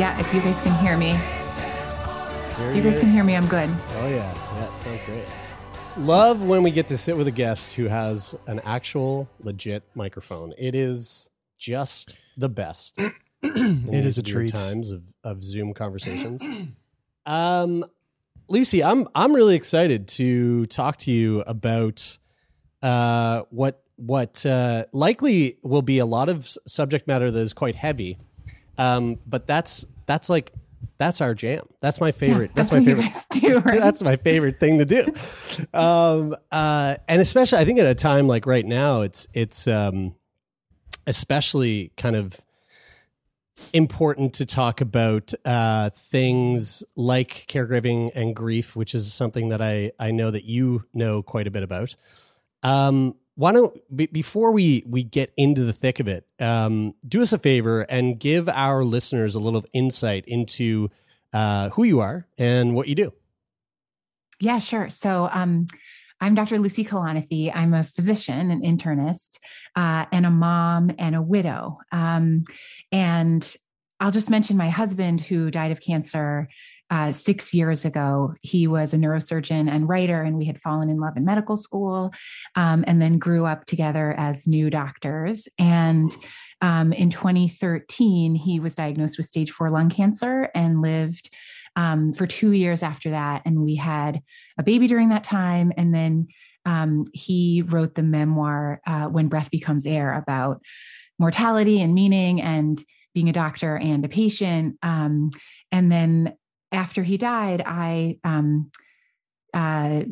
Yeah, if you guys can hear me, Very you guys good. can hear me, I'm good. Oh yeah, yeah, it sounds great. Love when we get to sit with a guest who has an actual legit microphone. It is just the best. it is a treat. Times of, of Zoom conversations. um, Lucy, I'm I'm really excited to talk to you about uh, what what uh, likely will be a lot of subject matter that is quite heavy. Um, but that's that's like that's our jam. That's my favorite. that's my what you favorite. do, right? that's my favorite thing to do. Um, uh, and especially, I think at a time like right now, it's it's um, especially kind of important to talk about uh, things like caregiving and grief, which is something that I I know that you know quite a bit about. Um, why don't be, before we we get into the thick of it, um, do us a favor and give our listeners a little insight into uh, who you are and what you do. Yeah, sure. So, um, I'm Dr. Lucy Kalanithi. I'm a physician, an internist, uh, and a mom and a widow. Um, and I'll just mention my husband who died of cancer uh, six years ago. He was a neurosurgeon and writer, and we had fallen in love in medical school um, and then grew up together as new doctors. And um, in 2013, he was diagnosed with stage four lung cancer and lived um, for two years after that. And we had a baby during that time. And then um, he wrote the memoir, uh, When Breath Becomes Air, about mortality and meaning and being a doctor and a patient. Um, and then after he died, I um, uh,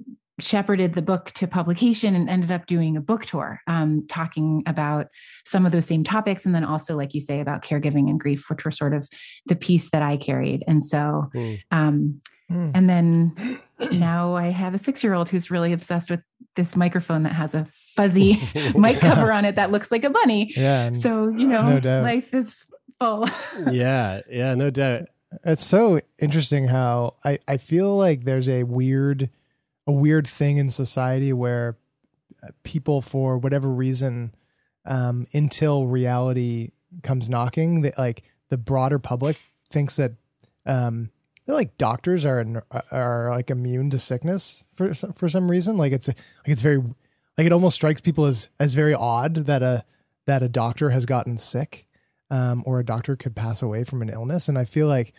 shepherded the book to publication and ended up doing a book tour um, talking about some of those same topics and then also like you say about caregiving and grief which were sort of the piece that i carried and so Mm. um, Mm. and then now i have a six year old who's really obsessed with this microphone that has a fuzzy mic cover on it that looks like a bunny Yeah, so you know no life is full yeah, yeah, no doubt. It's so interesting how I, I feel like there's a weird a weird thing in society where uh, people for whatever reason um, until reality comes knocking that like the broader public thinks that um, like doctors are are like immune to sickness for some- for some reason. Like it's like it's very like it almost strikes people as as very odd that a that a doctor has gotten sick um, or a doctor could pass away from an illness and I feel like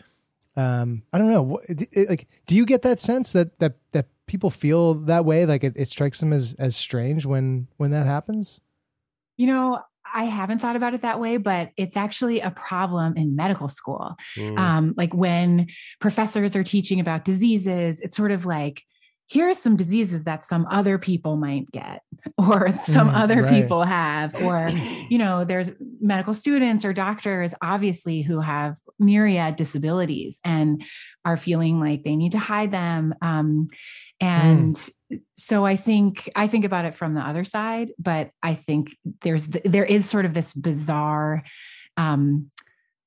um, I don't know what, it, it- like do you get that sense that that that people feel that way like it, it strikes them as as strange when when that happens You know, I haven't thought about it that way, but it's actually a problem in medical school. Mm. Um, like when professors are teaching about diseases, it's sort of like, here are some diseases that some other people might get, or some Mm, other right. people have, or, you know, there's medical students or doctors, obviously, who have myriad disabilities and are feeling like they need to hide them. Um, and so I think I think about it from the other side, but I think there's there is sort of this bizarre um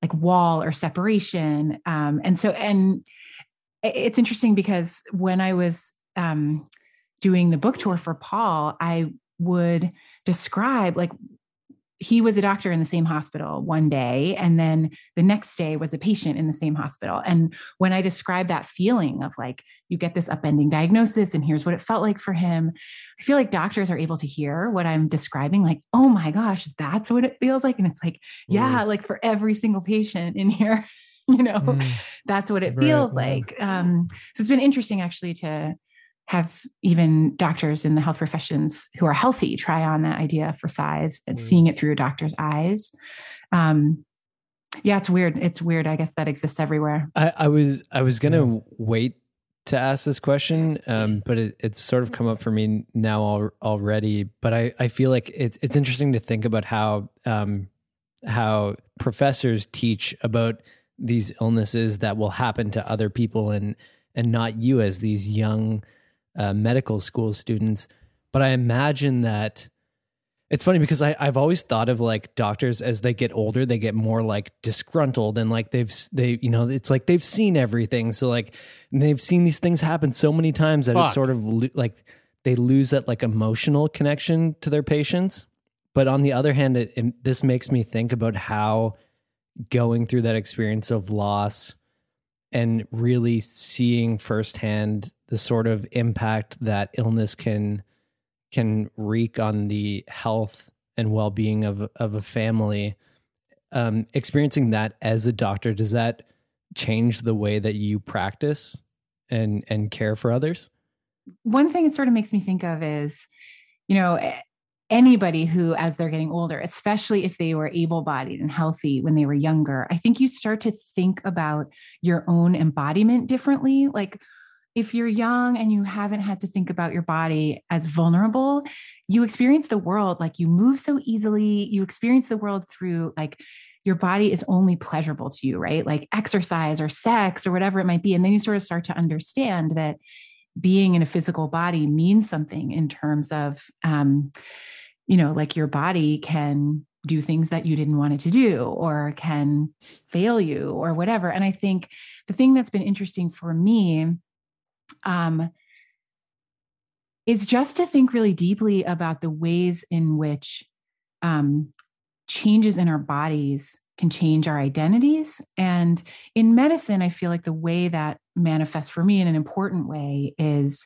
like wall or separation. Um and so and it's interesting because when I was um doing the book tour for Paul, I would describe like he was a doctor in the same hospital one day and then the next day was a patient in the same hospital and when i describe that feeling of like you get this upending diagnosis and here's what it felt like for him i feel like doctors are able to hear what i'm describing like oh my gosh that's what it feels like and it's like yeah like for every single patient in here you know, Mm. that's what it feels like. Um, so it's been interesting actually to have even doctors in the health professions who are healthy try on that idea for size and Mm. seeing it through a doctor's eyes. Um, yeah, it's weird. It's weird. I guess that exists everywhere. I, I was I was gonna wait to ask this question, um, but it, it's sort of come up for me now al- already. But I, I feel like it's it's interesting to think about how um, how professors teach about these illnesses that will happen to other people and and not you as these young uh, medical school students. But I imagine that it's funny because I, I've always thought of like doctors as they get older, they get more like disgruntled and like they've they you know it's like they've seen everything, so like they've seen these things happen so many times that Fuck. it's sort of lo- like they lose that like emotional connection to their patients. But on the other hand, it, it, this makes me think about how going through that experience of loss and really seeing firsthand the sort of impact that illness can can wreak on the health and well-being of of a family. Um experiencing that as a doctor does that change the way that you practice and and care for others? One thing it sort of makes me think of is, you know, anybody who, as they're getting older, especially if they were able bodied and healthy when they were younger, I think you start to think about your own embodiment differently. Like, if you're young and you haven't had to think about your body as vulnerable, you experience the world like you move so easily. You experience the world through like your body is only pleasurable to you, right? Like exercise or sex or whatever it might be. And then you sort of start to understand that being in a physical body means something in terms of um, you know like your body can do things that you didn't want it to do or can fail you or whatever and i think the thing that's been interesting for me um, is just to think really deeply about the ways in which um, changes in our bodies can change our identities. And in medicine, I feel like the way that manifests for me in an important way is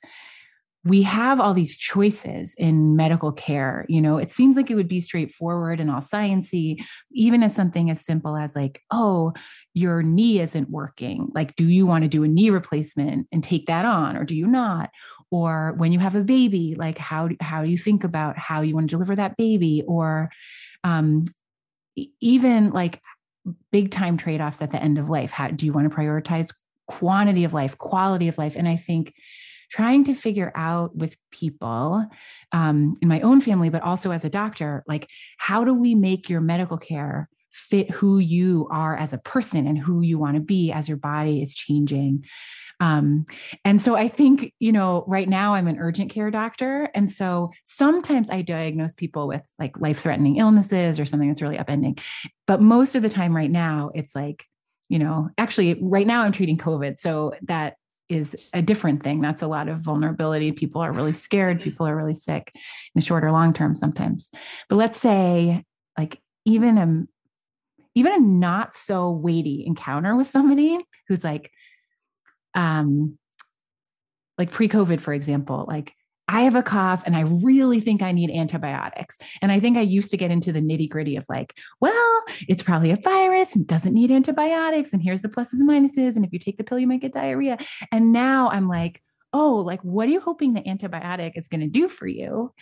we have all these choices in medical care. You know, it seems like it would be straightforward and all sciency, even as something as simple as like, oh, your knee isn't working. Like, do you want to do a knee replacement and take that on, or do you not? Or when you have a baby, like how how you think about how you want to deliver that baby? Or um, even like big time trade offs at the end of life. How do you want to prioritize quantity of life, quality of life? And I think trying to figure out with people um, in my own family, but also as a doctor, like how do we make your medical care fit who you are as a person and who you want to be as your body is changing? Um, and so I think, you know, right now I'm an urgent care doctor. And so sometimes I diagnose people with like life threatening illnesses or something that's really upending. But most of the time right now, it's like, you know, actually, right now I'm treating COVID. So that is a different thing. That's a lot of vulnerability. People are really scared. People are really sick in the short or long term sometimes. But let's say, like, even a even a not so weighty encounter with somebody who's like, um, like pre-COVID, for example, like I have a cough and I really think I need antibiotics. And I think I used to get into the nitty gritty of like, well, it's probably a virus and doesn't need antibiotics. And here's the pluses and minuses. And if you take the pill, you might get diarrhea. And now I'm like, oh, like, what are you hoping the antibiotic is going to do for you?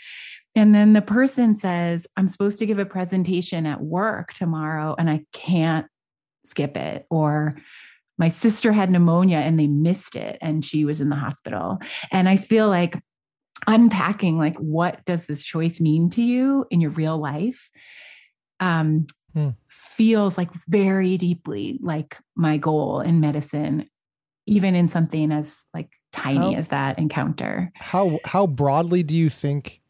And then the person says, I'm supposed to give a presentation at work tomorrow and I can't skip it. Or my sister had pneumonia and they missed it and she was in the hospital. And I feel like unpacking like what does this choice mean to you in your real life um, Hmm. feels like very deeply like my goal in medicine even in something as like tiny How- as that encounter how how broadly do you think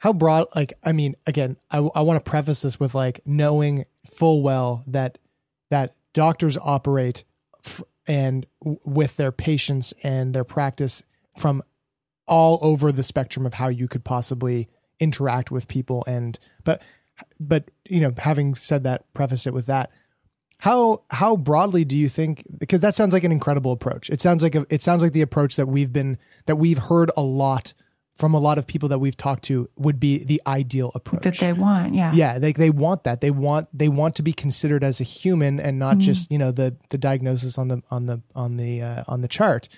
how broad like i mean again i, I want to preface this with like knowing full well that that doctors operate f- and w- with their patients and their practice from all over the spectrum of how you could possibly interact with people and but but you know having said that preface it with that how how broadly do you think because that sounds like an incredible approach it sounds like a, it sounds like the approach that we've been that we've heard a lot from a lot of people that we've talked to would be the ideal approach. that they want. Yeah. yeah, they they want that. They want they want to be considered as a human and not just you know the the diagnosis on the on the on the uh, on the chart.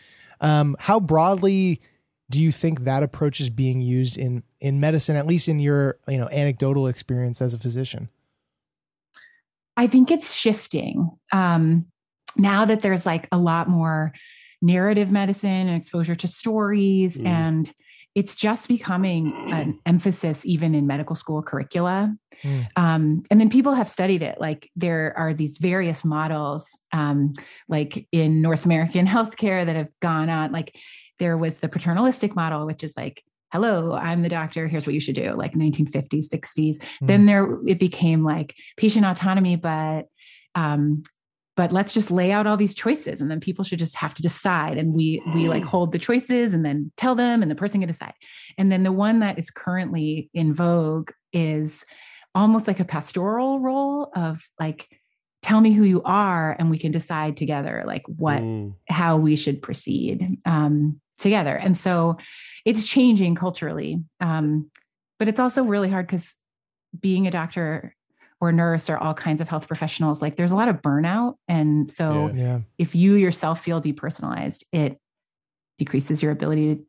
Um, how broadly do you think that approach is being used in in medicine, at least in your you know anecdotal experience as a physician? I think it's shifting. Um, now that there's like a lot more narrative medicine and exposure to stories, Mm. and it's just becoming an emphasis even in medical school curricula. Mm. Um, and then people have studied it. Like there are these various models, um, like in North American healthcare, that have gone on. Like there was the paternalistic model, which is like, hello, I'm the doctor. Here's what you should do, like 1950s, 60s then there it became like patient autonomy but um but let's just lay out all these choices and then people should just have to decide and we we like hold the choices and then tell them and the person can decide and then the one that is currently in vogue is almost like a pastoral role of like tell me who you are and we can decide together like what Mm. how we should proceed um, together. And so it's changing culturally. Um, but it's also really hard because being a doctor or nurse or all kinds of health professionals, like there's a lot of burnout. And so Yeah. Yeah. if you yourself feel depersonalized, it decreases your ability to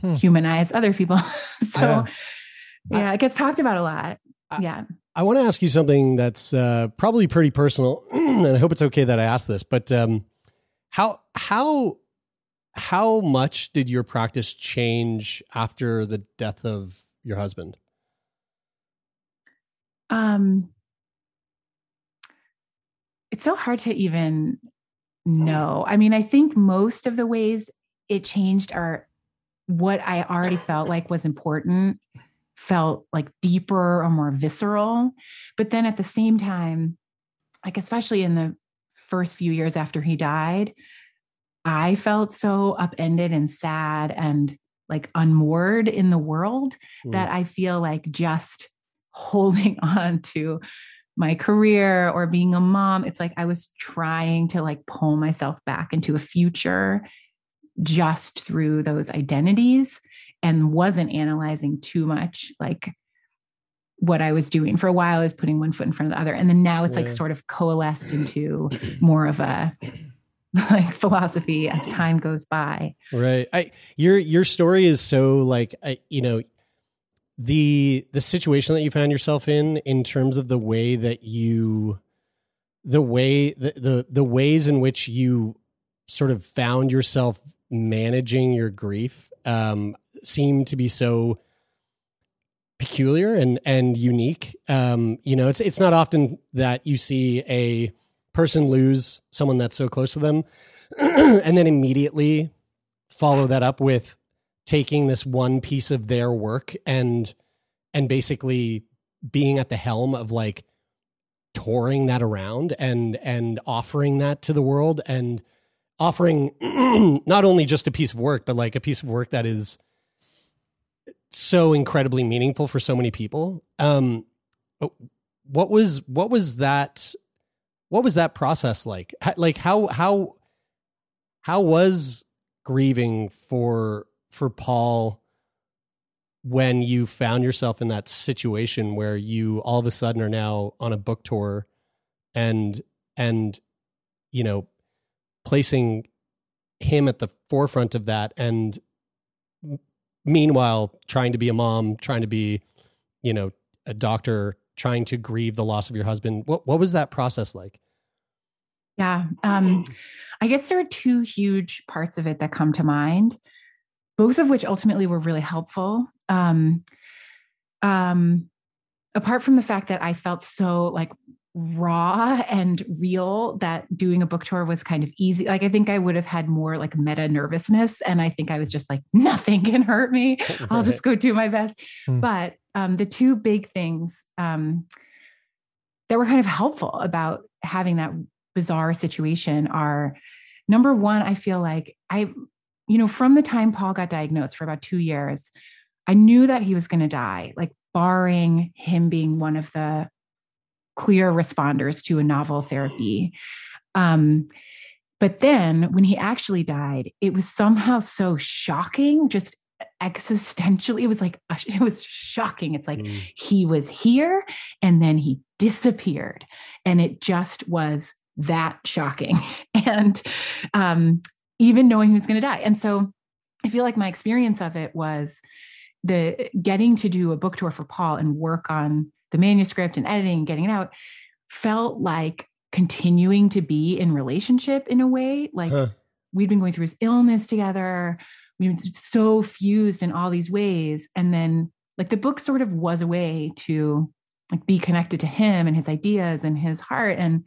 Hmm. humanize other people. so Yeah. yeah, it gets talked about a lot. I- yeah. I want to ask you something that's uh, probably pretty personal, and I hope it's okay that I ask this. But um, how how how much did your practice change after the death of your husband? Um, it's so hard to even know. I mean, I think most of the ways it changed are what I already felt like was important, felt like deeper or more visceral. But then at the same time, like, especially in the first few years after he died, I felt so upended and sad and like unmoored in the world Mm. that I feel like just holding on to my career or being a mom it's like i was trying to like pull myself back into a future just through those identities and wasn't analyzing too much like what i was doing for a while i was putting one foot in front of the other and then now it's like sort of coalesced into more of a like philosophy as time goes by Right. I your your story is so like I you know the the situation that you found yourself in in terms of the way that you the way the the, the ways in which you sort of found yourself managing your grief um seem to be so peculiar and and unique um you know it's it's not often that you see a person lose someone that's so close to them and then immediately follow that up with taking this one piece of their work and and basically being at the helm of like touring that around and and offering that to the world and offering not only just a piece of work but like a piece of work that is so incredibly meaningful for so many people. Um what was what was that what was that process like? Like how how how was grieving for for Paul when you found yourself in that situation where you all of a sudden are now on a book tour and and you know placing him at the forefront of that and meanwhile trying to be a mom trying to be you know a doctor trying to grieve the loss of your husband what what was that process like Yeah. Um, I guess there are two huge parts of it that come to mind, both of which ultimately were really helpful. Um, um, apart from the fact that I felt so like raw and real that doing a book tour was kind of easy. Like I think I would have had more like meta nervousness. And I think I was just like, nothing can hurt me. I'll just go do my best. Hmm. But um, the two big things um, that were kind of helpful about having that bizarre situation are number one, I feel like I, you know, from the time Paul got diagnosed for about two years, I knew that he was going to die, like barring him being one of the clear responders to a novel therapy. Um, but then when he actually died, it was somehow so shocking, just existentially, it was like, it was shocking. It's like Mm. he was here and then he disappeared. And it just was that shocking. And um, even knowing he was going to die. And so I feel like my experience of it was the getting to do a book tour for Paul and work on the manuscript and editing and getting it out felt like continuing to be in relationship in a way. Like Huh. we'd been going through his illness together. We were so fused in all these ways. And then like the book sort of was a way to like be connected to him and his ideas and his heart. And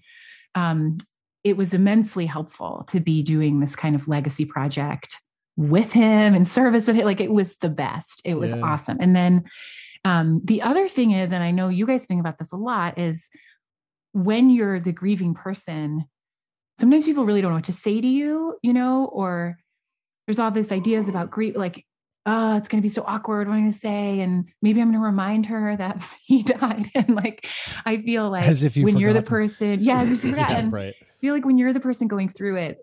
um, it was immensely helpful to be doing this kind of legacy project with him in service of it. Like it was the best. It was Yeah. awesome. And then um, the other thing is, and I know you guys think about this a lot, is when you're the grieving person, sometimes people really don't know what to say to you, you know, or there's all these ideas about grief, like, oh, it's going to be so awkward what am I'm going to say. And maybe I'm going to remind her that he died. And like, I feel like As if you've when you're the person, yeah, as if you forgot. Yeah, right. I feel like when you're the person going through it,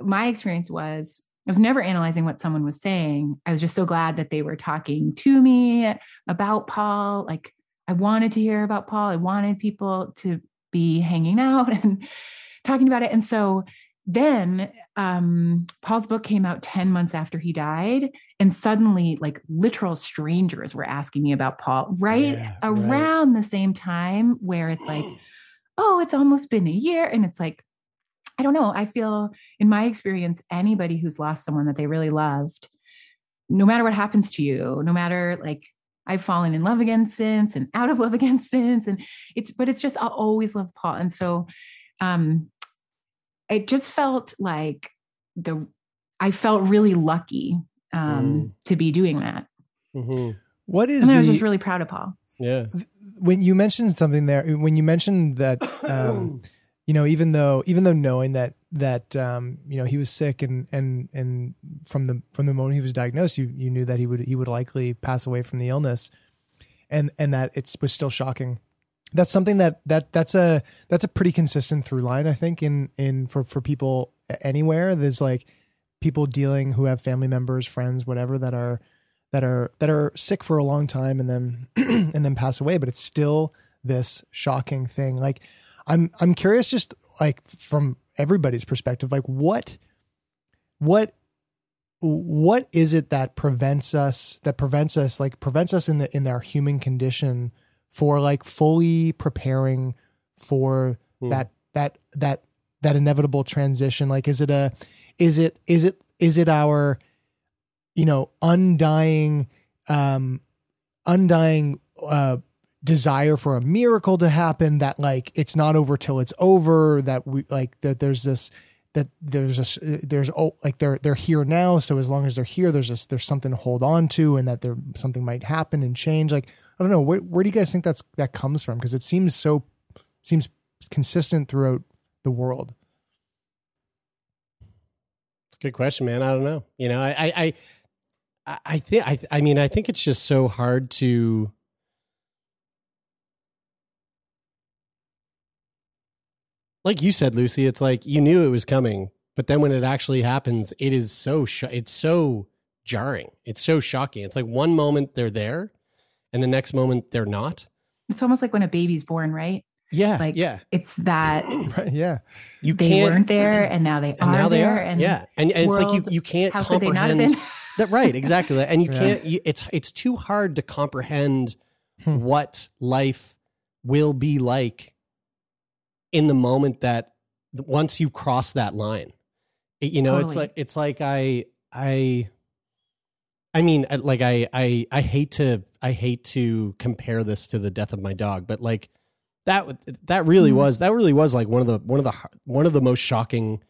my experience was I was never analyzing what someone was saying. I was just so glad that they were talking to me about Paul. Like I wanted to hear about Paul. I wanted people to be hanging out and talking about it. And so then um, Paul's book came out 10 months after he died. And suddenly, like literal strangers were asking me about Paul right Yeah, right. around the same time where it's like, oh, it's almost been a year. And it's like, I don't know. I feel, in my experience, anybody who's lost someone that they really loved, no matter what happens to you, no matter like I've fallen in love again since and out of love again since. And it's, but it's just, I'll always love Paul. And so, um, it just felt like the, I felt really lucky um, to be doing that. hmm What is And then I was just really proud of Paul. Yeah. when you mentioned something there when you mentioned that um, you know even though even though knowing that that um, you know he was sick and and and from the from the moment he was diagnosed you you knew that he would he would likely pass away from the illness and and that it was still shocking that's something that that that's a that's a pretty consistent through line i think in in for for people anywhere. There's like people dealing who have family members friends whatever that are that are that are sick for a long time and then and then pass away but it's still this shocking thing. Like i'm i'm curious just like from everybody's perspective like what what what is it that prevents us that prevents us like prevents us in the in our human condition for like fully preparing for Hmm. that that that that inevitable transition like is it a is it is it is it our you know undying um undying uh desire for a miracle to happen that like it's not over till it's over that we like that there's this that there's a there's oh like they're they're here now so as long as they're here there's this there's something to hold on to and that there something might happen and change like i don't know where, where do you guys think that's that comes from because it seems so seems consistent throughout the world It's a good question, man. I don't know. You know, I, I, I, I think, I, I mean, I think it's just so hard to. Like you said, Lucy, it's like you knew it was coming, but then when it actually happens, it is so sh- it's so jarring. It's so shocking. It's like one moment they're there, and the next moment they're not. It's almost like when a baby's born, right? Yeah, Like yeah. it's that right yeah You they can't. weren't there and now they and are now they there. are. And yeah, and, and it's like you you can't how could they not have comprehend. been? That right, exactly. And you Yeah. can't. You, it's it's too hard to comprehend Hmm. what life will be like in the moment that once you cross that line. It- you know, it's like it's like I I. I mean, uh, like I I I hate to I hate to compare this to the death of my dog, but like that that really Mhm. was that really was like one of the one of the one of the most shocking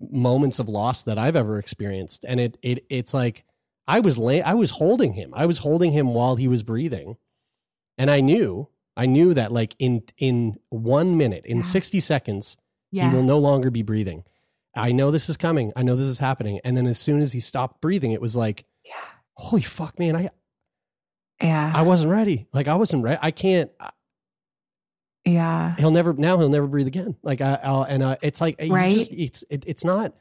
moments of loss that I've ever experienced. And it it it's like I was lay I was holding him. I was holding him while he was breathing. And I knew, I knew that like in in 1 minute, in Yeah. 60 seconds, yeah. he will no longer be breathing. I know this is coming. I know this is happening. And then as soon as he stopped breathing, it was like, yeah. holy fuck, man, I Yeah. I wasn't ready. Like I wasn't ready. I can't yeah. he'll never now he'll never breathe again. Like I I'll, and uh, it's like Right. just it's it, it's not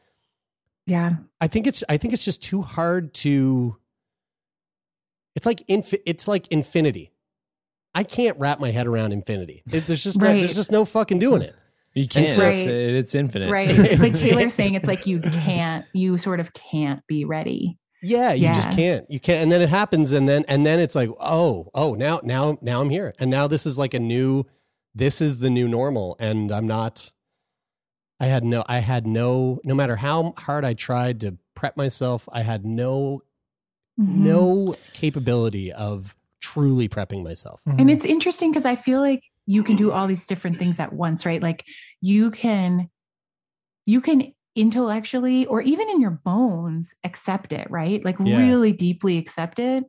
Yeah. I think it's I think it's just too hard to it's like infi- it's like infinity. I can't wrap my head around infinity. It- there's just no, there's just no fucking doing it. You can't. so- it's, it's infinite. Right. It's like Taylor saying it's like you can't, you sort of can't be ready. Yeah, you just can't. You can't. And then it happens, and then and then it's like, oh, oh, now now now I'm here, and now this is like a new. This is the new normal, and I'm not. I had no. I had no. No matter how hard I tried to prep myself, I had no Mhm. no capability of truly prepping myself. And it's interesting because I feel like you can do all these different things at once, right? Like you can, you can intellectually or even in your bones accept it, right? Like Yeah. really deeply accept it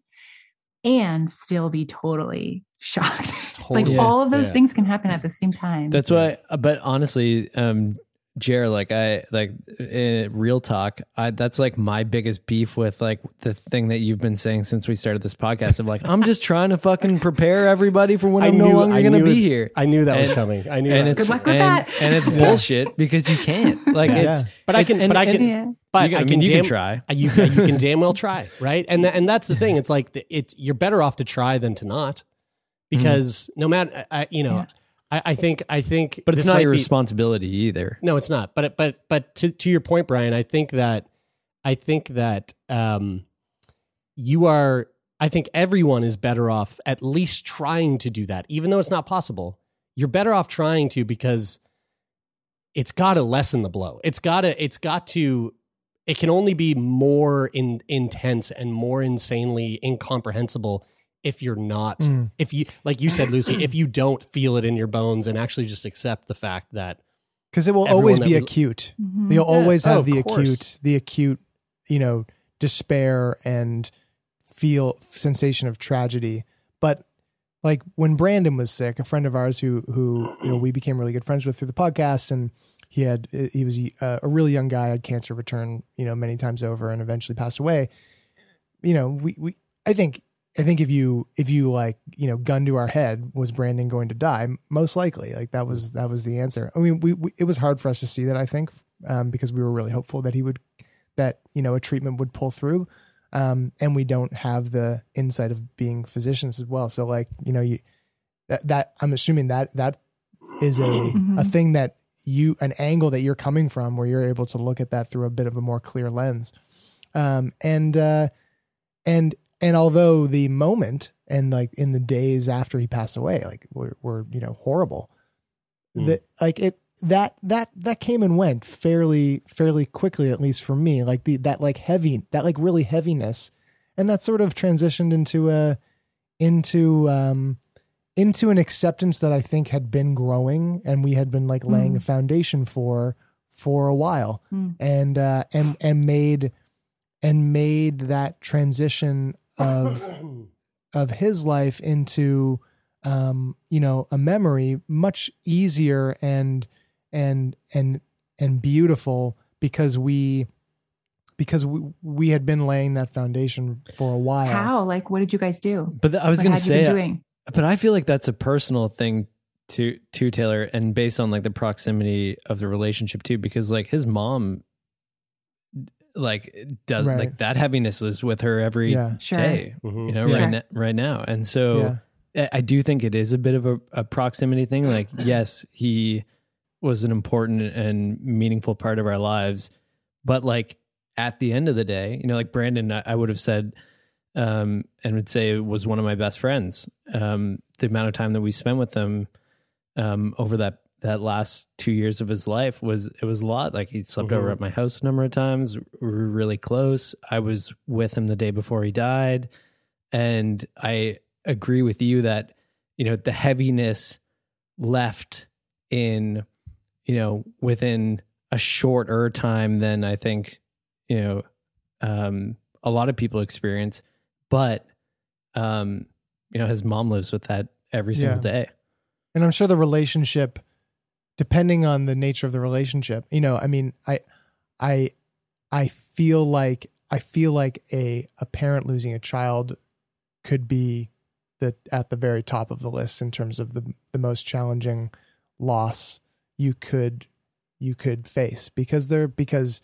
and still be totally shocked. it's like Totally. all of those Yeah. things can happen at the same time. That's why, but honestly, um, Jer, like I like uh, real talk. I that's like my biggest beef with like the thing that you've been saying since we started this podcast of like I'm just trying to fucking prepare everybody for when I'm no longer I going to be it- here. I knew that was coming. I knew and that. it's Good luck with and, that. and it's bullshit because you can't. Like Yeah. it's But I can- and- but I can- yeah. but you can- I I can you damn, can try. You, you can damn well try, right? And tha- and that's the thing. It's like the, it's you're better off to try than to not, because no matter I, you know, Yeah. I, I think I think, but it's not your be- responsibility either. No, it's not. But but but to to your point, Brian, I think that I think that um, you are. I think everyone is better off at least trying to do that, even though it's not possible. You're better off trying to because it's got to lessen the blow. It's got to. It's got to. It can only be more in, intense and more insanely incomprehensible if you're not. Mm. If you, like you said, Lucy, if you don't feel it in your bones and actually just accept the fact that because it will always be was- acute. Mhm. You'll always Oh, have of the acute, the acute, you know, despair and feel sensation of tragedy. But like when Brandon was sick, a friend of ours who who you know we became really good friends with through the podcast, and he had he was uh, a really young guy, had cancer return, you know, many times over, and eventually passed away. You know, we we I think I think if you if you like you know gun to our head was Brandon going to die? Most likely. Like that was that was the answer. I mean we, we it was hard for us to see that I think um, because we were really hopeful that he would that you know a treatment would pull through. Um, and we don't have the insight of being physicians as well. So like you know you that, that I'm assuming that that is a a Mhm. thing that you an angle that you're coming from where you're able to look at that through a bit of a more clear lens. Um, and uh, and and although the moment and like in the days after he passed away like were, were you know horrible Mm. that like it that that that came and went fairly fairly quickly at least for me like the that like heavy that like really heaviness and that sort of transitioned into a into um into an acceptance that i think had been growing and we had been like laying a foundation for for a while Mm. and uh and and made and made that transition of of his life into um you know a memory much easier and and and and beautiful because we because we, we had been laying that foundation for a while How? Like, what did you guys do? But th- I was What going to had you been say, doing? but I feel like that's a personal thing to to Taylor, and based on like the proximity of the relationship too, because like his mom, like does Right. like that heaviness is with her every day, Yeah. Sure. Mhm. you know, Yeah. right now, right now, and so. yeah I- I do think it is a bit of a, a proximity thing. Like, yes, he was an important and meaningful part of our lives, but like at the end of the day, you know, like Brandon, I, I would have said, um, and would say was one of my best friends. Um, the amount of time that we spent with them um, over that that last two years of his life was it was a lot. Like he slept over Mhm. at my house a number of times. We were really close. I was with him the day before he died, and I agree with you that you know the heaviness left in you know within a shorter time than I think you know um, a lot of people experience, but um, you know his mom lives with that every single Yeah. day. and i'm sure the relationship depending on the nature of the relationship you know i mean i i i feel like i feel like a a parent losing a child could be the at the very top of the list in terms of the the most challenging loss you could you could face because they're because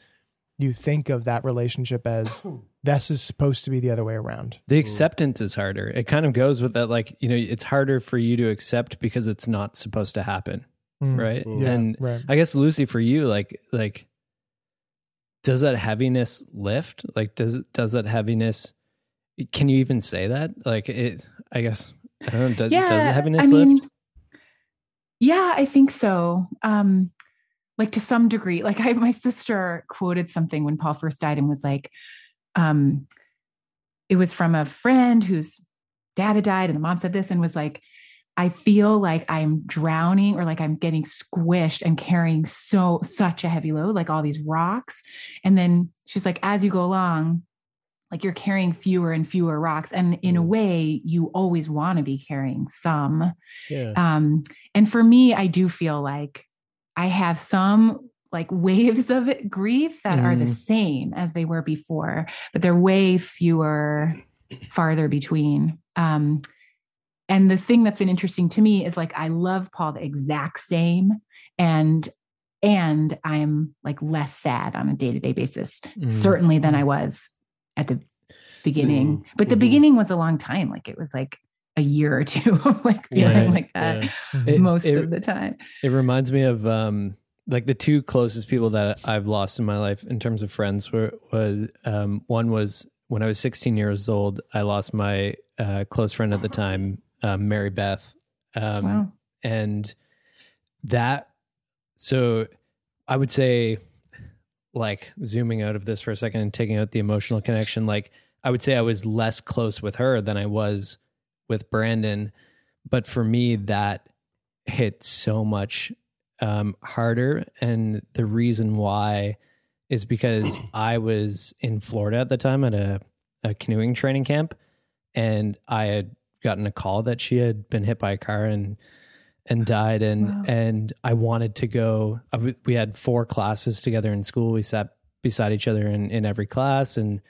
you think of that relationship as this is supposed to be the other way around. The acceptance is harder. It kind of goes with that, like, you know, it's harder for you to accept because it's not supposed to happen. Mm. Right. Yeah, And right. I guess Lucy, for you, like, like, does that heaviness lift? Like, does does that heaviness? Can you even say that? Like, it. I guess I don't know. Does, does the heaviness I mean, lift? Yeah, I think so. Um, like to some degree. Like I my sister quoted something when Paul first died and was like, um, it was from a friend whose dad had died, and the mom said this and was like, I feel like I'm drowning or like I'm getting squished and carrying so such a heavy load, like all these rocks. And then she's like, as you go along, like you're carrying fewer and fewer rocks. And in a way, you always want to be carrying some. Yeah. Um, and for me, I do feel like I have some like waves of grief that are the Mm. same as they were before, but they're way fewer, farther between. Um, and the thing that's been interesting to me is like I love Paul the exact same, and and I'm like less sad on a day to day basis, Mm. certainly than I was at the beginning. Mhm. But the Mhm. beginning was a long time. Like it was like a year or two of like feeling Right. like that Yeah. It- most it- of the time. It reminds me of um like the two closest people that I've lost in my life in terms of friends were was um one was when I was 16 years old, I lost my uh, close friend at the time, um, Mary Beth. Um, wow. and that so i would say like zooming out of this for a second and taking out the emotional connection like i would say i was less close with her than i was with brandon but for me that hit so much um, harder and the reason why is because i was in florida at the time at a, a canoeing training camp and i had gotten a call that she had been hit by a car and and died. And Wow. and I wanted to go w- we had four classes together in school. We sat beside each other in in every class. And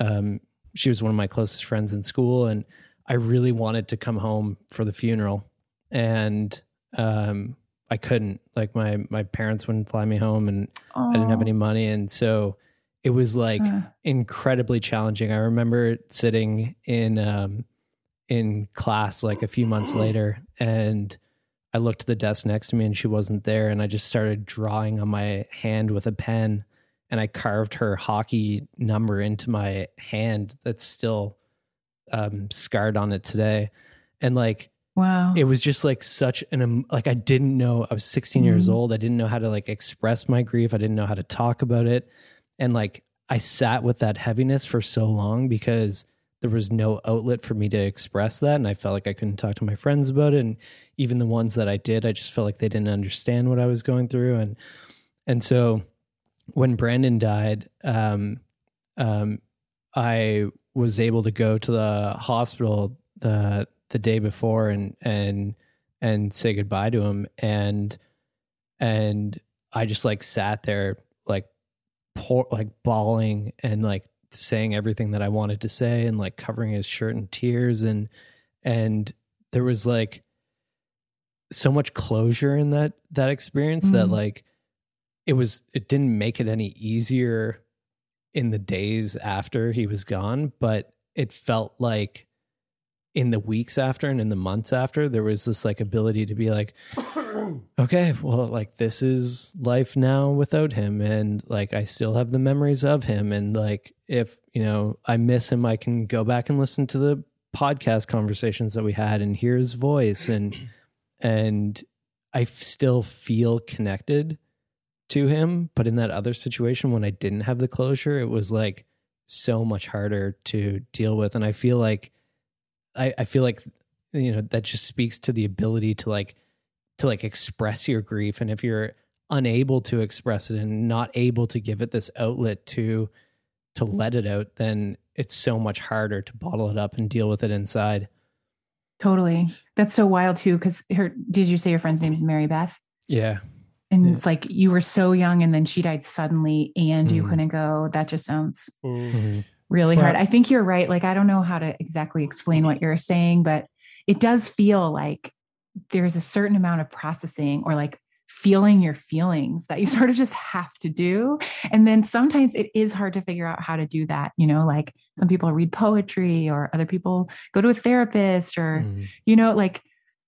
um she was one of my closest friends in school. And I really wanted to come home for the funeral. And um I couldn't. Like my my parents wouldn't fly me home and I didn't have any money. And so it was like Uh, incredibly challenging. I remember sitting in um in class like a few months later and I looked at the desk next to me and she wasn't there and I just started drawing on my hand with a pen and I carved her hockey number into my hand that's still um scarred on it today. And like wow. it was just like such an um, like I didn't know I was 16 years Mhm. old. I didn't know how to like express my grief. I didn't know how to talk about it. And like I sat with that heaviness for so long because there was no outlet for me to express that and I felt like I couldn't talk to my friends about it and even the ones that I did I just felt like they didn't understand what I was going through and and so when Brandon died um um I was able to go to the hospital the the day before and and and say goodbye to him and and I just like sat there like pour like bawling and like saying everything that I wanted to say and like covering his shirt in tears and and there was like so much closure in that that experience that Mhm. like it was it didn't make it any easier in the days after he was gone but it felt like in the weeks after and in the months after there was this like ability to be like okay well like this is life now without him and like i still have the memories of him and like if you know i miss him i can go back and listen to the podcast conversations that we had and hear his voice and and i still feel connected to him but in that other situation when i didn't have the closure it was like so much harder to deal with and i feel like i i feel like you know that just speaks to the ability to like to like express your grief and if you're unable to express it and not able to give it this outlet to to let it out then it's so much harder to bottle it up and deal with it inside totally. That's so wild too. Cause her, did you say your friend's name is Mary Beth? yeah And Yeah. it's like you were so young and then she died suddenly and you Mhm. couldn't go. That just sounds Mm. Really hard. I think you're right. Like, I don't know how to exactly explain what you're saying, but it does feel like there's a certain amount of processing or like feeling your feelings that you sort of just have to do. And then sometimes it is hard to figure out how to do that. You know, like some people read poetry or other people go to a therapist or, Mm. you know, like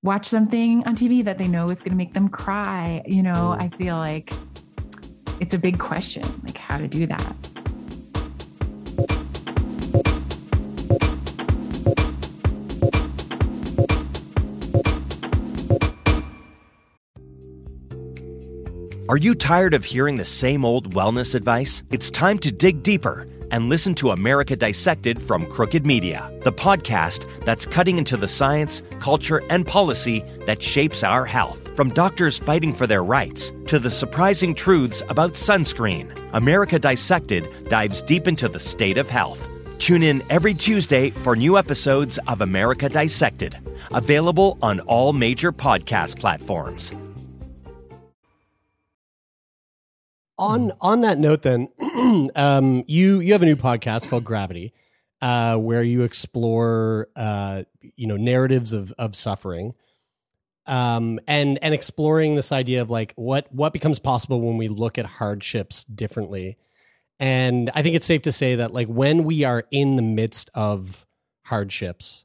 watch something on TV that they know is going to make them cry. You know, I feel like it's a big question, like how to do that. Are you tired of hearing the same old wellness advice? It's time to dig deeper and listen to America Dissected from Crooked Media, the podcast that's cutting into the science, culture, and policy that shapes our health. From doctors fighting for their rights to the surprising truths about sunscreen, America Dissected dives deep into the state of health. Tune in every Tuesday for new episodes of America Dissected, available on all major podcast platforms. On on that note then um you you have a new podcast called gravity uh where you explore uh you know narratives of of suffering um and and exploring this idea of like what what becomes possible when we look at hardships differently. And i think it's safe to say that like when we are in the midst of hardships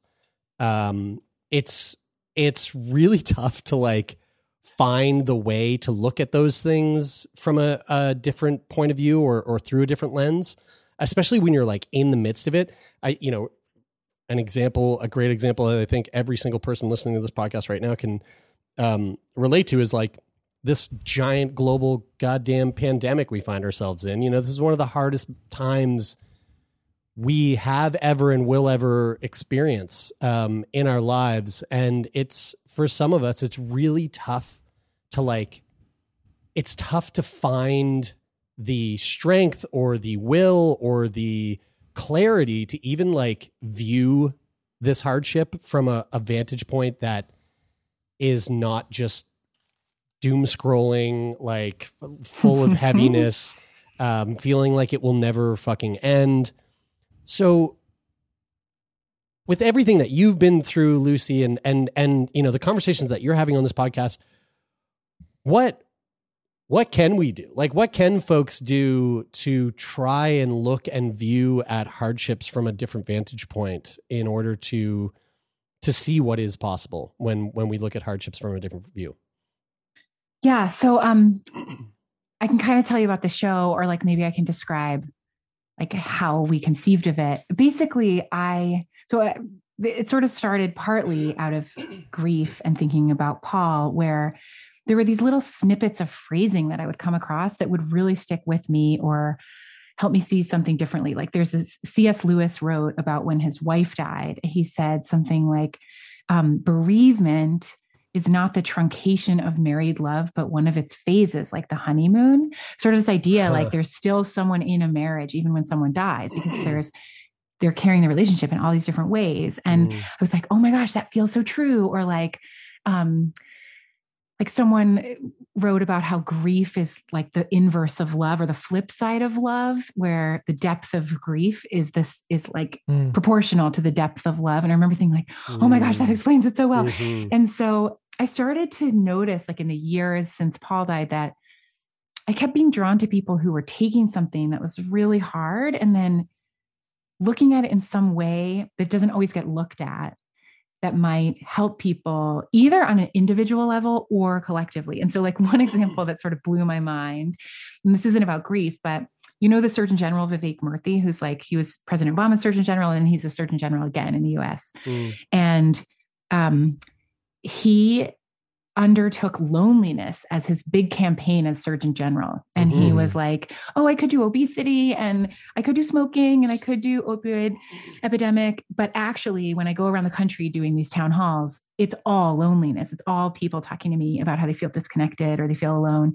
um it's it's really tough to like find the way to look at those things from a, a different point of view or or through a different lens especially when you're like in the midst of it. I you know an example a great example that i think every single person listening to this podcast right now can um, relate to is like this giant global goddamn pandemic we find ourselves in. You know this is one of the hardest times we have ever and will ever experience um, in our lives. And it's for some of us it's really tough to like it's tough to find the strength or the will or the clarity to even like view this hardship from a, a vantage point that is not just doom scrolling like full of heaviness um, feeling like it will never fucking end so with everything that you've been through lucy and and and you know the conversations that you're having on this podcast what what can we do like what can folks do to try and look and view at hardships from a different vantage point in order to to see what is possible when when we look at hardships from a different view Yeah. So um I can kind of tell you about the show or like maybe I can describe like how we conceived of it. Basically, I so I, it sort of started partly out of grief and thinking about Paul where there were these little snippets of phrasing that I would come across that would really stick with me or help me see something differently. Like there's this C.S. Lewis wrote about when his wife died. He said something like, um, bereavement is not the truncation of married love, but one of its phases, like the honeymoon. Sort of this idea Huh. like there's still someone in a marriage, even when someone dies, because there's they're carrying the relationship in all these different ways. And Mm. I was like, oh my gosh, that feels so true. Or like, um, like someone wrote about how grief is like the inverse of love or the flip side of love, where the depth of grief is this is like Mm. proportional to the depth of love. And I remember thinking like, oh my gosh, that Mm. explains it so well. Mhm. And so I started to notice, like in the years since Paul died, that I kept being drawn to people who were taking something that was really hard and then looking at it in some way that doesn't always get looked at that might help people either on an individual level or collectively. And so, like, one example that sort of blew my mind, and this isn't about grief, but you know, the Surgeon General Vivek Murthy, who's like, he was President Obama's Surgeon General, and he's a Surgeon General again in the US Mm. and um, he undertook loneliness as his big campaign as surgeon general and he Mhm. was like oh i could do obesity and i could do smoking and i could do opioid epidemic but actually when i go around the country doing these town halls it's all loneliness it's all people talking to me about how they feel disconnected or they feel alone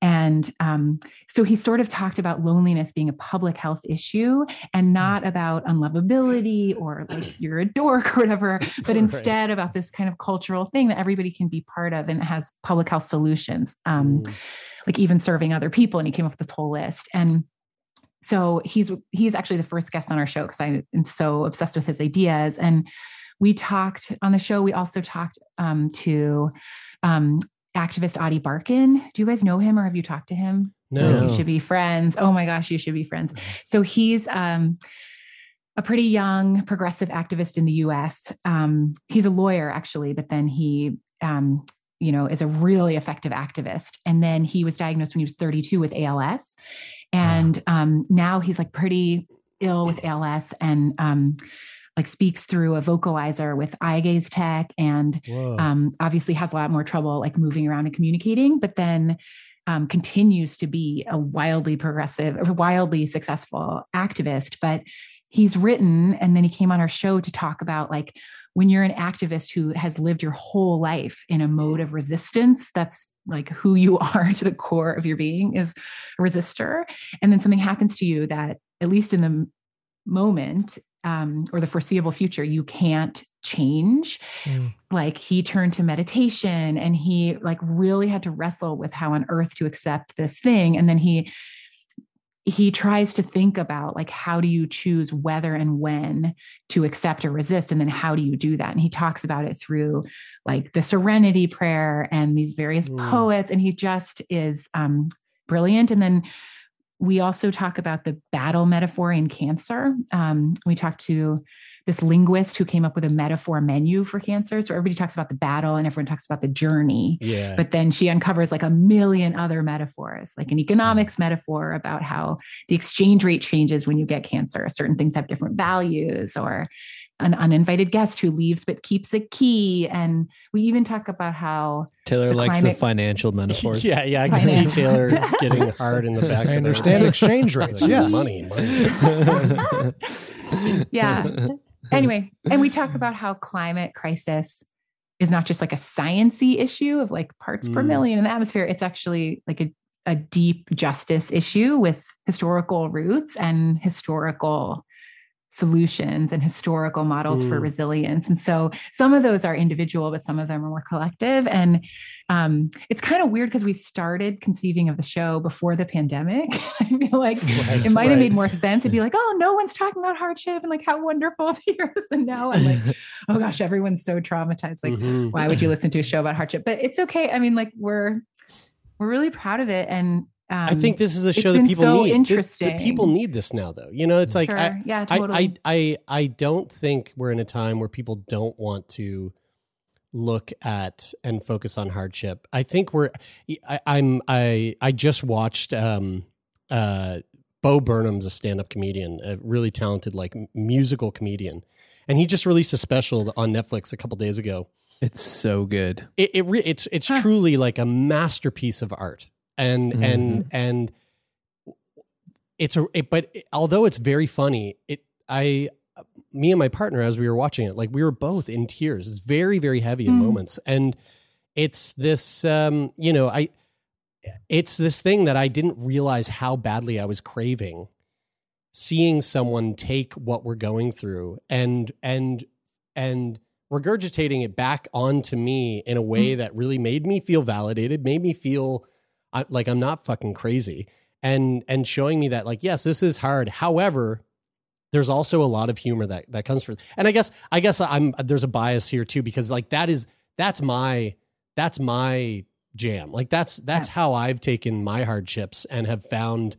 and um, so he sort of talked about loneliness being a public health issue and not about unlovability or like you're a dork or whatever, but Right. instead about this kind of cultural thing that everybody can be part of and it has public health solutions, um, Mm. like even serving other people. And he came up with this whole list. And so he's he's actually the first guest on our show because I am so obsessed with his ideas. And we talked on the show. We also talked um, to um, activist Ady Barkan. Do you guys know him or have you talked to him? No. You should be friends. Oh my gosh, you should be friends. So he's um, a pretty young progressive activist in the US. Um, he's a lawyer, actually, but then he, um, you know, is a really effective activist. And then he was diagnosed when he was 32 with ALS. And um, now he's like pretty ill with ALS and um, like speaks through a vocalizer with eye gaze tech and um, obviously has a lot more trouble like moving around and communicating, but then um, continues to be a wildly progressive, or wildly successful activist. But he's written, and then he came on our show to talk about like when you're an activist who has lived your whole life in a mode of resistance, that's like who you are to the core of your being is a resistor. And then something happens to you that, at least in the moment um, or the foreseeable future, you can't change. Mm. Like he turned to meditation and he like really had to wrestle with how on earth to accept this thing. And then he he tries to think about like how do you choose whether and when to accept or resist and then how do you do that and he talks about it through like the serenity prayer and these various Mm. poets and he just is um brilliant and then we also talk about the battle metaphor in cancer um, we talked to this linguist who came up with a metaphor menu for cancer so everybody talks about the battle and everyone talks about the journey yeah. but then she uncovers like a million other metaphors, like an economics metaphor about how the exchange rate changes when you get cancer. Certain things have different values, or an uninvited guest who leaves but keeps a key. And we even talk about how Taylor The likes the financial metaphors. yeah, yeah. I can see Finance. Taylor getting hard in the back. I of understand exchange rates. Yes. money, money. yeah. anyway, and we talk about how climate crisis is not just like a sciency issue of like parts per Mm. million in the atmosphere. It's actually like a, a deep justice issue with historical roots and historical solutions and historical models for Mm. resilience. And so some of those are individual, but some of them are more collective. And um, it's kind of weird because we started conceiving of the show before the pandemic. I feel like it might have right. made more sense to be like, oh, no one's talking about hardship and like how wonderful to hear this. And now I'm like, oh gosh, everyone's so traumatized. Like, Mhm. why would you listen to a show about hardship? But it's okay. I mean, like we're we're really proud of it. And um, I think this is a show that people so need. The- The, interesting. people need this now, though. You know, it's like sure. I, yeah, I, totally. I, I, I don't think we're in a time where people don't want to look at and focus on hardship. I think we're. I, I'm. I. I just watched. Um. Uh. Bo Burnham's a stand-up comedian, a really talented, like musical comedian, and he just released a special on Netflix a couple days ago. It's so good. It. it re- it's. It's Huh. truly like a masterpiece of art, and and and it's a it, but it- although it's very funny it i me and my partner as we were watching it like we were both in tears. It's very very heavy in Mm. moments. And it's this um you know i it's this thing that i didn't realize how badly i was craving seeing someone take what we're going through and and and regurgitating it back onto me in a way that really made me feel validated made me feel I, like i'm not fucking crazy. And and showing me that like yes this is hard. However there's also a lot of humor that that comes from and i guess i guess i'm there's a bias here too because like that is that's my that's my jam. Like that's that's how i've taken my hardships and have found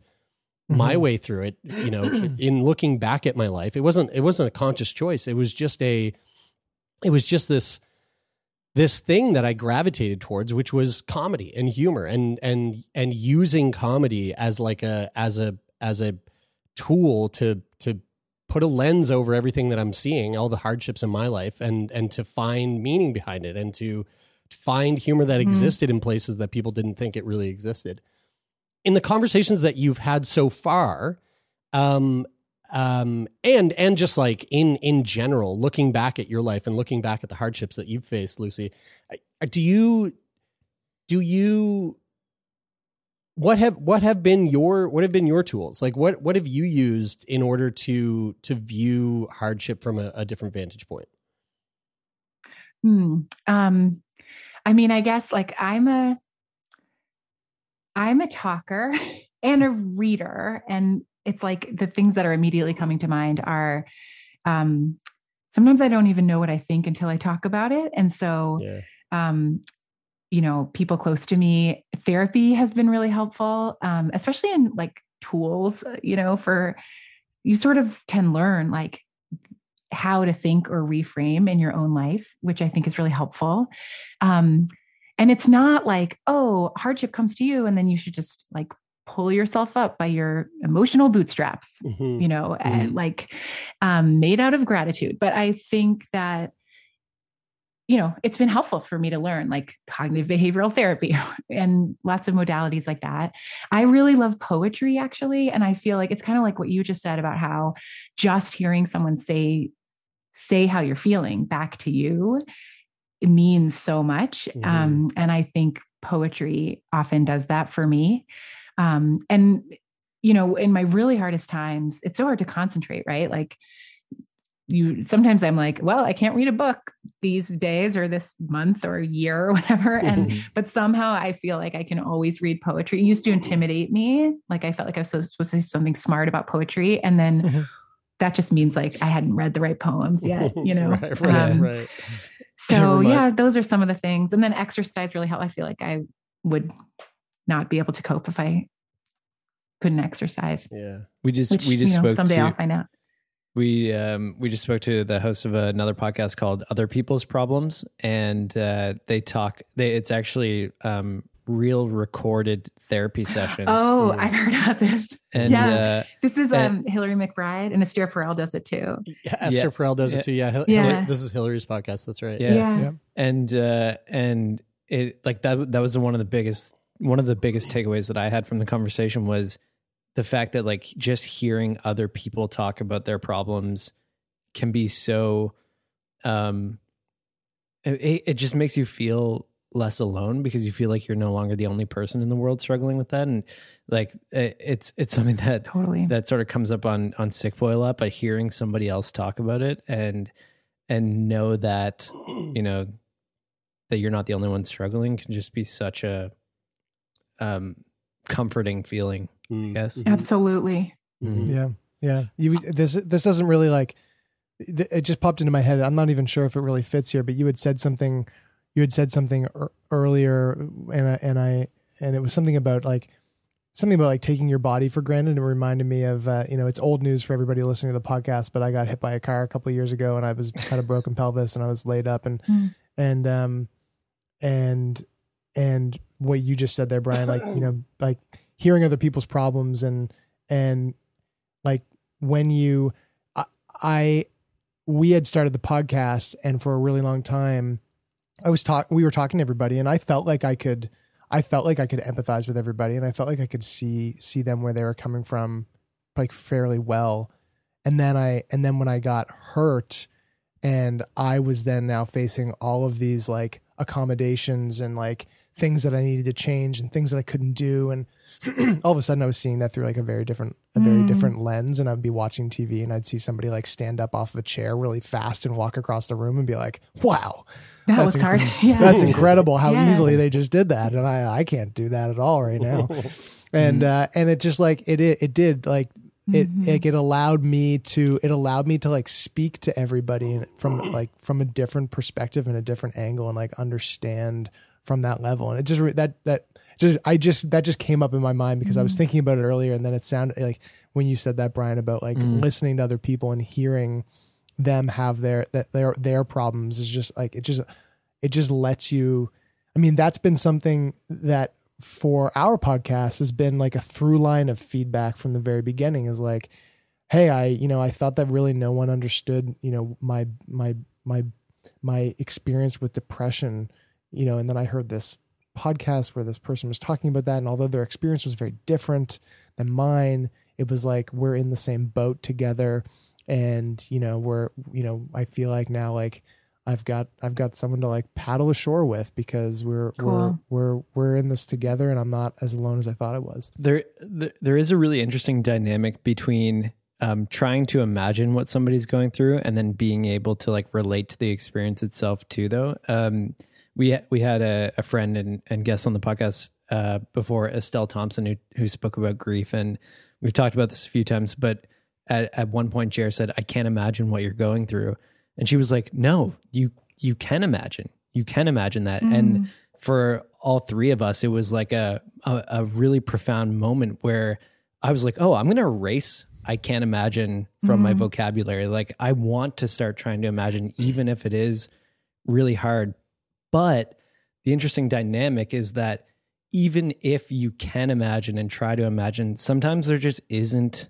mm-hmm. my way through it you know in looking back at my life. It wasn't it wasn't a conscious choice. It was just a it was just this this thing that I gravitated towards, which was comedy and humor and and and using comedy as like a as a as a tool to to put a lens over everything that I'm seeing, all the hardships in my life, and and to find meaning behind it, and to find humor that Mhm. existed in places that people didn't think it really existed. In the conversations that you've had so far, um, um, and and just like in in general, looking back at your life and looking back at the hardships that you've faced, Lucy, do you do you what have what have been your what have been your tools like what what have you used in order to to view hardship from a, a different vantage point Hmm. Um, I mean, I guess like I'm a I'm a talker and a reader, and it's like the things that are immediately coming to mind are um sometimes I don't even know what I think until I talk about it. And so yeah um you know, people close to me. Therapy has been really helpful, um, especially in like tools, uh, you know, for you sort of can learn like how to think or reframe in your own life, which I think is really helpful. Um, and it's not like, oh, hardship comes to you, and then you should just like pull yourself up by your emotional bootstraps, Mhm. you know, and like um, made out of gratitude. But I think that, you know, it's been helpful for me to learn like cognitive behavioral therapy and lots of modalities like that. I really love poetry actually. And I feel like it's kind of like what you just said about how just hearing someone say, say how you're feeling back to you it means so much. Mhm. Um, and I think poetry often does that for me. Um, and, you know, in my really hardest times, it's so hard to concentrate, right? Like, you sometimes I'm like, well, I can't read a book these days or this month or year or whatever. And but somehow I feel like I can always read poetry. It used to intimidate me. Like I felt like I was supposed to say something smart about poetry. And then Mhm. that just means like I hadn't read the right poems yet, you know. right, right, Um, right. so yeah, those are some of the things. And then exercise really helped. I feel like I would not be able to cope if I couldn't exercise. Yeah. We just Which we just you know, spoke someday to I'll find out. we um we just spoke to the host of another podcast called Other People's Problems, and uh, they talk. They it's actually um real recorded therapy sessions. Oh, Mm. I've heard about this. and yeah. uh, This is and- um, Hillary McBride and Esther Perel does it too. Yeah, Esther Yeah. Perel does Yeah. it too. Yeah, Hil- Yeah. Hillary- this is Hillary's podcast. That's right. Yeah. Yeah. Yeah. and uh and it like that that was one of the biggest one of the biggest takeaways that I had from the conversation was the fact that like just hearing other people talk about their problems can be so um it, it just makes you feel less alone because you feel like you're no longer the only person in the world struggling with that and like it, it's it's something that Totally. that sort of comes up on on sick boy a lot but hearing somebody else talk about it and and know that you know that you're not the only one struggling can just be such a um comforting feeling Mm. Yes. Absolutely. Mhm. Yeah, yeah. You this this doesn't really like. th- It just popped into my head. I'm not even sure if it really fits here, but you had said something. You had said something ear- earlier, and I, and I and it was something about like something about like taking your body for granted. It reminded me of uh, you know it's old news for everybody listening to the podcast, but I got hit by a car a couple of years ago, and I was kind of broken pelvis, and I was laid up, and Mm. and um and and what you just said there, Brian, like you know like hearing other people's problems and and like when you I, I we had started the podcast and for a really long time I was talk we were talking to everybody and I felt like I could I felt like I could empathize with everybody and I felt like I could see see them where they were coming from like fairly well. And then I and then when I got hurt and I was then now facing all of these like accommodations and like things that I needed to change and things that I couldn't do and all of a sudden I was seeing that through like a very different a very Mm. different lens and I'd be watching TV and I'd see somebody like stand up off of a chair really fast and walk across the room and be like wow That That's was hard. incredible. yeah. that's incredible how Yeah. easily they just did that and I I can't do that at all right now and uh and it just like it it, it did like it Mhm. like it allowed me to it allowed me to like speak to everybody from like from a different perspective and a different angle and like understand from that level. And it just that that just I just that just came up in my mind because I was thinking about it earlier. And then it sounded like when you said that Brian about like Mm. listening to other people and hearing them have their that their their problems is just like it just it just lets you I mean that's been something that for our podcast has been like a through line of feedback from the very beginning is like hey I you know I thought that really no one understood you know my my my my experience with depression you know and then I heard this podcast where this person was talking about that and although their experience was very different than mine it was like we're in the same boat together and you know we're you know I feel like now like I've got I've got someone to like paddle ashore with because we're Cool. we're we're we're in this together and I'm not as alone as I thought I was. there there, there is a really interesting dynamic between um, trying to imagine what somebody's going through and then being able to like relate to the experience itself too though um, we we had a, a friend and, and guest on the podcast uh, before estelle thompson who, who spoke about grief and we've talked about this a few times but at, at one point Jer said i can't imagine what you're going through and she was like no you you can imagine you can imagine that and Mm. for all three of us, it was like a, a, a really profound moment where I was like, oh, I'm going to erase I can't imagine from my vocabulary. Like, I want to start trying to imagine, even if it is really hard. But the interesting dynamic is that even if you can imagine and try to imagine, sometimes there just isn't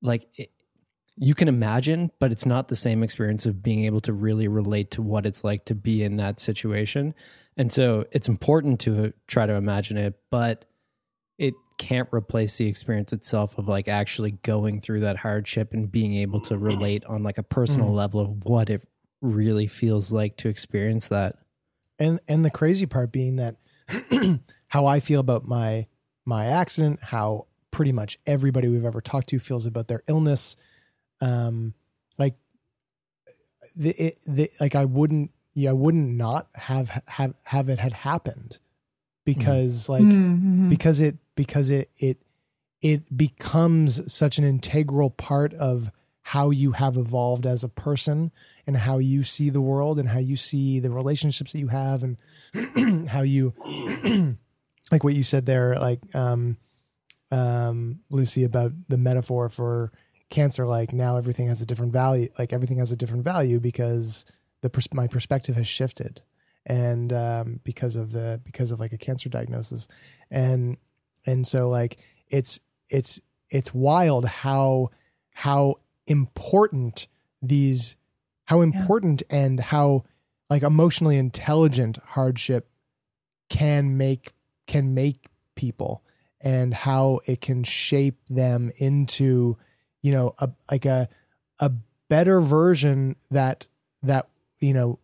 like it, you can imagine, but it's not the same experience of being able to really relate to what it's like to be in that situation. And so it's important to try to imagine it, but it can't replace the experience itself of like actually going through that hardship and being able to relate on like a personal mm. level of what it really feels like to experience that. And and the crazy part being that how I feel about my my accident, how pretty much everybody we've ever talked to feels about their illness, um, like the, it, the like I wouldn't yeah I wouldn't not have have have it had happened because like Mhm. because it because it it it becomes such an integral part of how you have evolved as a person and how you see the world and how you see the relationships that you have and how you like what you said there like um um Lucy about the metaphor for cancer like now everything has a different value like everything has a different value because the pers- my perspective has shifted and um because of the because of like a cancer diagnosis. And and so like it's it's it's wild how how important these how important and how like emotionally intelligent hardship can make can make people and how it can shape them into you know a like a a better version that that you know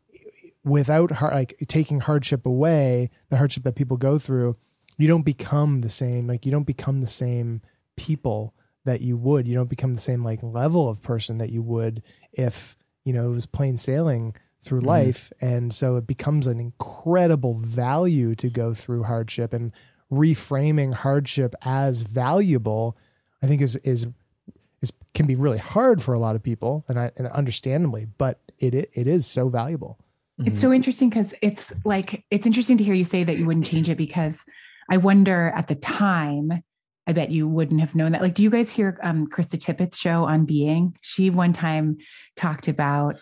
without har- like taking hardship away the hardship that people go through you don't become the same like you don't become the same people that you would. You don't become the same like level of person that you would if you know it was plain sailing through mm-hmm. life. And so it becomes an incredible value to go through hardship and reframing hardship as valuable i think is is is can be really hard for a lot of people and I, and understandably but it it, it is so valuable. It's mm-hmm. so interesting because it's like it's interesting to hear you say that you wouldn't change it because I wonder at the time, I bet you wouldn't have known that. Like, do you guys hear um Krista Tippett's show on being? She one time talked about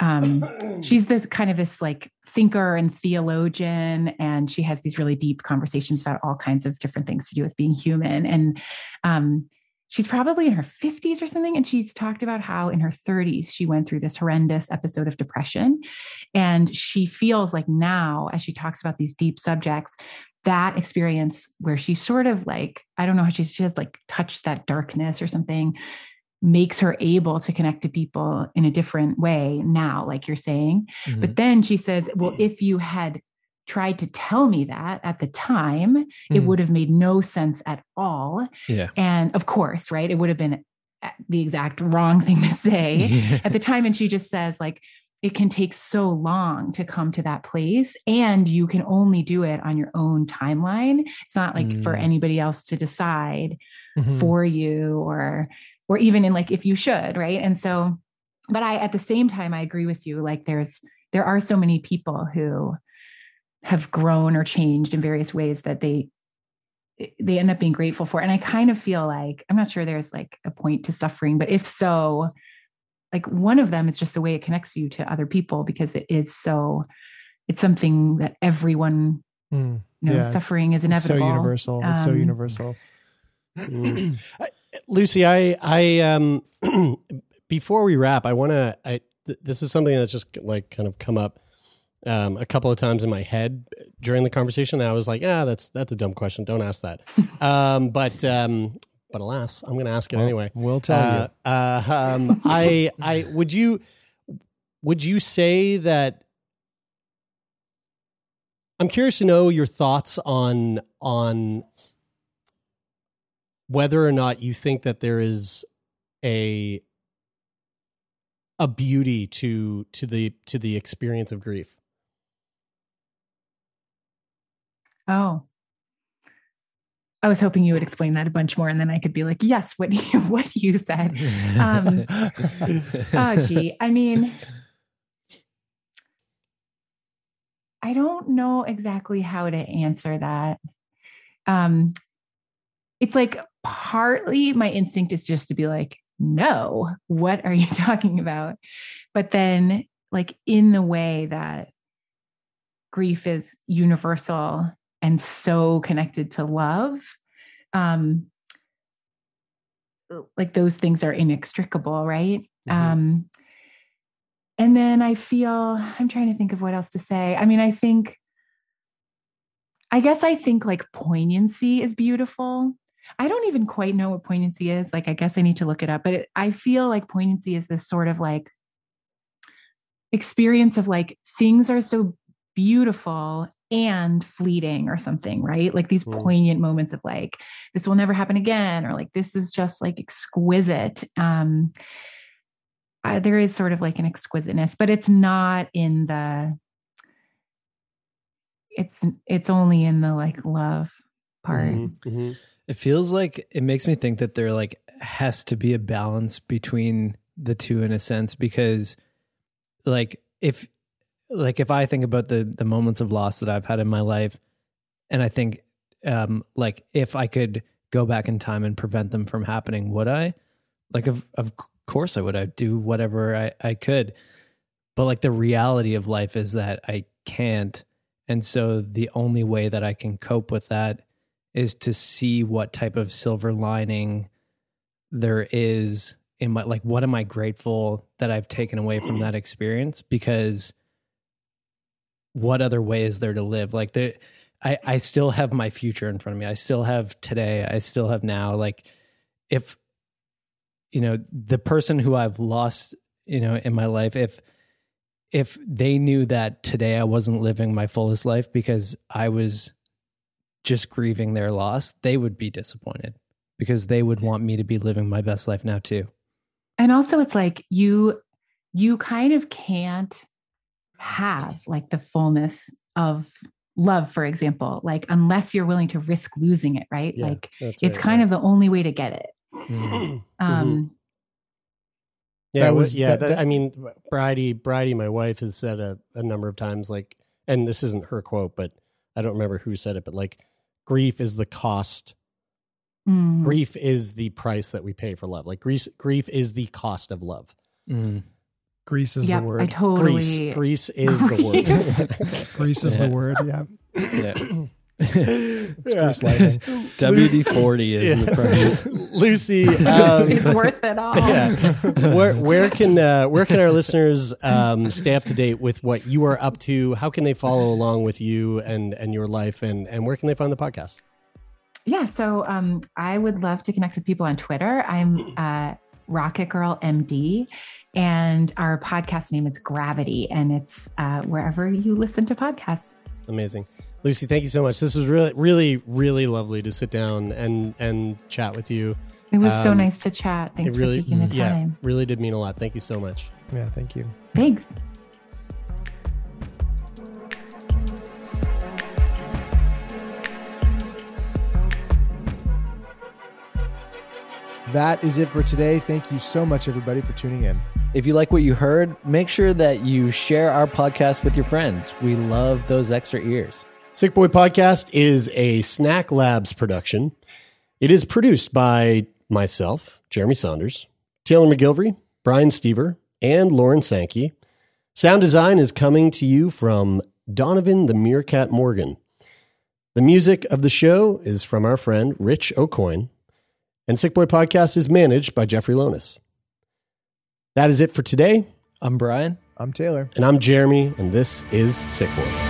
um she's this kind of this like thinker and theologian and she has these really deep conversations about all kinds of different things to do with being human and um she's probably in her 50s or something and she's talked about how in her 30s she went through this horrendous episode of depression and she feels like now as she talks about these deep subjects that experience where she sort of like i don't know how she, she has like touched that darkness or something makes her able to connect to people in a different way now like you're saying Mm-hmm. but then she says well if you had tried to tell me that at the time it Mm. would have made no sense at all yeah. and of course, right, it would have been the exact wrong thing to say at the time. And she just says, like, it can take so long to come to that place, and you can only do it on your own timeline. It's not like for Mm. anybody else to decide Mhm. for you or or even in like if you should, right? And so, but I at the same time, I agree with you. Like there's there are so many people who have grown or changed in various ways that they they end up being grateful for. And I kind of feel like I'm not sure there's like a point to suffering, but if so, like one of them is just the way it connects you to other people because it is so it's something that everyone Mm. you know Yeah. suffering is It's so inevitable universal it's so Um, universal Mm. I- Lucy, I, I, um, before we wrap, I want to, I, th- this is something that's just like kind of come up, um, a couple of times in my head during the conversation. I was like, ah, that's, that's a dumb question. Don't ask that. um, but, um, but alas, I'm going to ask it Well, anyway. we'll tell Uh, uh, um, I, I, would you, would you say that, I'm curious to know your thoughts on, on whether or not you think that there is a a beauty to to the to the experience of grief. Oh I was hoping you would explain that a bunch more, and then I could be like, "Yes, what you what you said." Um, oh, gee, I mean, I don't know exactly how to answer that. Um, it's like partly my instinct is just to be like, no, what are you talking about? But then, like, in the way that grief is universal and so connected to love, um, like those things are inextricable, right? Mhm. Um, and then I feel I'm trying to think of what else to say. I mean, I think, I guess I think like poignancy is beautiful. I don't even quite know what poignancy is. Like, I guess I need to look it up, but it, I feel like poignancy is this sort of like experience of like things are so beautiful and fleeting or something, right? Like these Mm. poignant moments of like, this will never happen again, or like, this is just like exquisite. Um, uh, there is sort of like an exquisiteness, but it's not in the, it's, it's only in the like love part. Mhm, mhm. It feels like it makes me think that there like has to be a balance between the two in a sense because like if like if I think about the the moments of loss that I've had in my life and I think um like if I could go back in time and prevent them from happening would I? Like of of course I would. I'd do whatever I I could. But like the reality of life is that I can't. And so the only way that I can cope with that is to see what type of silver lining there is in my like what am I grateful that I've taken away from that experience? Because what other way is there to live? Like the I I still have my future in front of me. I still have today. I still have now. Like if you know the person who I've lost you know in my life if if they knew that today I wasn't living my fullest life because I was just grieving their loss, they would be disappointed because they would want me to be living my best life now too. and also it's like you you kind of can't have like the fullness of love for example like unless you're willing to risk losing it right Yeah, like That's it's right, kind yeah. of the only way to get it Mm. um Yeah, That was- yeah. that- that- that- I mean, Bridie, Bridie, my wife, has said a, a number of times, like, and this isn't her quote, but I don't remember who said it, but like, grief is the cost. mm, Grief is the price that we pay for love. Like, grief, grief is the cost of love. Mm. Grease is yep, the i word. totally Grease, Grease is the word. Grease. Grease is Yeah. the word. Yeah. Yeah. It's Yeah. Grease lightning. WD 40 is the price. Lucy, um, it's worth it all yeah. Where where can uh, where can our listeners um, stay up to date with what you are up to? How can they follow along with you and and your life? And and where can they find the podcast? Yeah, so um, I would love to connect with people on Twitter. I'm uh, Rocket Girl MD, and our podcast name is Gravity, and it's uh, wherever you listen to podcasts. Amazing. Lucy, thank you so much. This was really, really, really lovely to sit down and and chat with you. It was so Um, nice to chat. Thanks it really, for taking the yeah, time. really did mean a lot. Thank you so much. Yeah. Thank you. Thanks. That is it for today. Thank you so much, everybody, for tuning in. If you like what you heard, make sure that you share our podcast with your friends. We love those extra ears. Sick Boy Podcast is a Snack Labs production. It is produced by myself, Jeremie Saunders, Taylor MacGillivary, Brian Stever, and Lauren Sankey. Sound design is coming to you from Donovan the Meerkat Morgan. The music of the show is from our friend Rich Aucoin, and Sick Boy Podcast is managed by Jeffrey Lonis. That is it for today, I'm Brian. I'm Taylor. and I'm Jeremy, and this is Sick Boy.